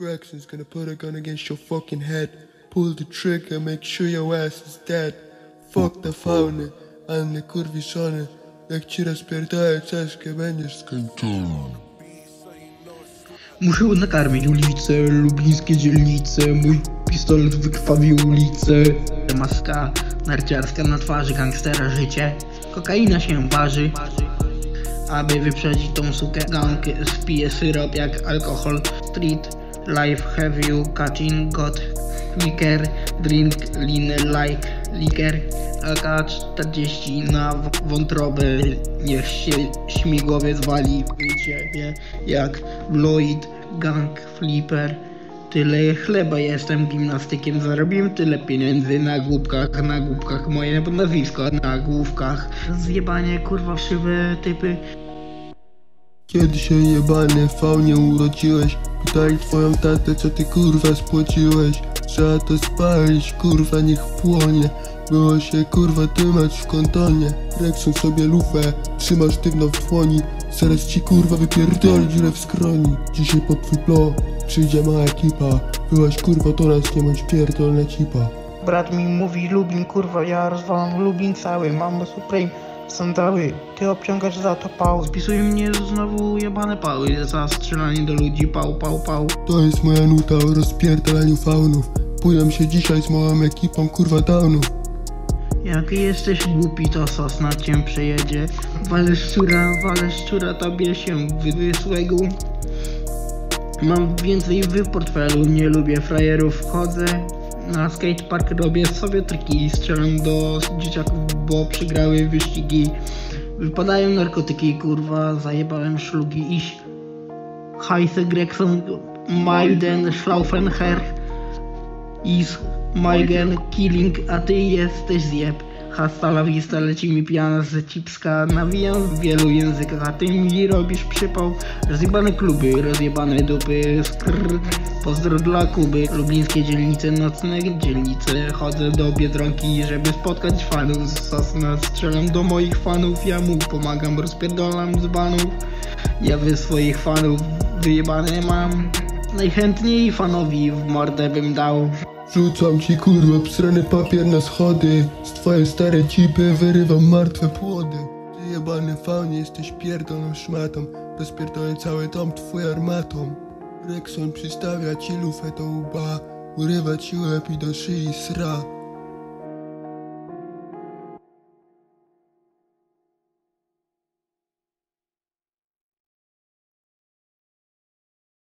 Braxton's gonna put a gun against your fucking head. Pull the trigger, make sure your ass is dead. Fuck the. Jak ci będziesz skończony. Muszę nakarmić ulicę, lublińskie dzielnice Mój pistolet wykrwawił ulicę Maska narciarska na twarzy gangstera życie Kokaina się waży Aby wyprzedzić tą sukę Gang spije syrop jak alkohol Street life have you catching got Liquor, drink, lean like liquor AK-40 na w- wątrobę Niech się śmigłowiec wali w ciebie Jak Lloyd, gang, flipper Tyle chleba jestem gimnastykiem Zarobiłem tyle pieniędzy na głupkach Na głupkach. Moje nazwisko na główkach. Zjebanie kurwa wszywe typy Kiedy się jebany faunie urodziłeś? Pytali twoją tatę co ty kurwa spłaciłeś. Trzeba to spalić kurwa niech płonie. Było się kurwa tymać w kontonie. Reksun sobie lufę, trzymasz sztywno w dłoni. Zaraz ci kurwa wypierdoli dziurę w skroni Dzisiaj pod twój przyjdzie mała ekipa. Byłaś kurwa do nas nie bądź pierdolna cipa Brat mi mówi Lublin, kurwa, ja rozwalam Lublin cały, mam Supreme, sandały, ty obciągasz za to pał. Spisują mnie znowu jebane pały, za strzelanie do ludzi, pał, pał, pał. To jest moja nuta o rozpierdalaniu faunów Pójdę się dzisiaj z moją ekipą kurwa downów Jak jesteś głupi, to sosna cię przejedzie. Wale szczura, wale szczura, tobie się wysłego. Mam więcej w portfelu, nie lubię frajerów, chodzę na skatepark, robię sobie triki, strzelam do dzieciaków, bo przegrały wyścigi. Wypadają narkotyki, kurwa, zajebałem szlugi, iść. Heise Gregson, Maiden, Schlaufenherr, is Maigen Killing, a ty jesteś zjeb. Hasta la vista leci mi piana z cipska. Nawijam w wielu językach, a ty mi robisz przypał. Rozjebane kluby, rozjebane dupy. Skrr, pozdro dla Kuby. Lublińskie dzielnice, nocne dzielnice. Chodzę do Biedronki, żeby spotkać fanów. Z Sosna Strzelam do moich fanów, ja mu pomagam Rozpierdolam z banów. Ja wy swoich fanów wyjebane mam Najchętniej fanowi w mordę bym dał. Rzucam ci kurwa psrany papier na schody. Z twojej stare cipy wyrywam martwe płody. Ty jebany faunie jesteś pierdolą szmatą. Rozpierdolę cały dom twój armatą. Rexon przystawia ci lufę do łba. Urywa ci łeb i do szyi sra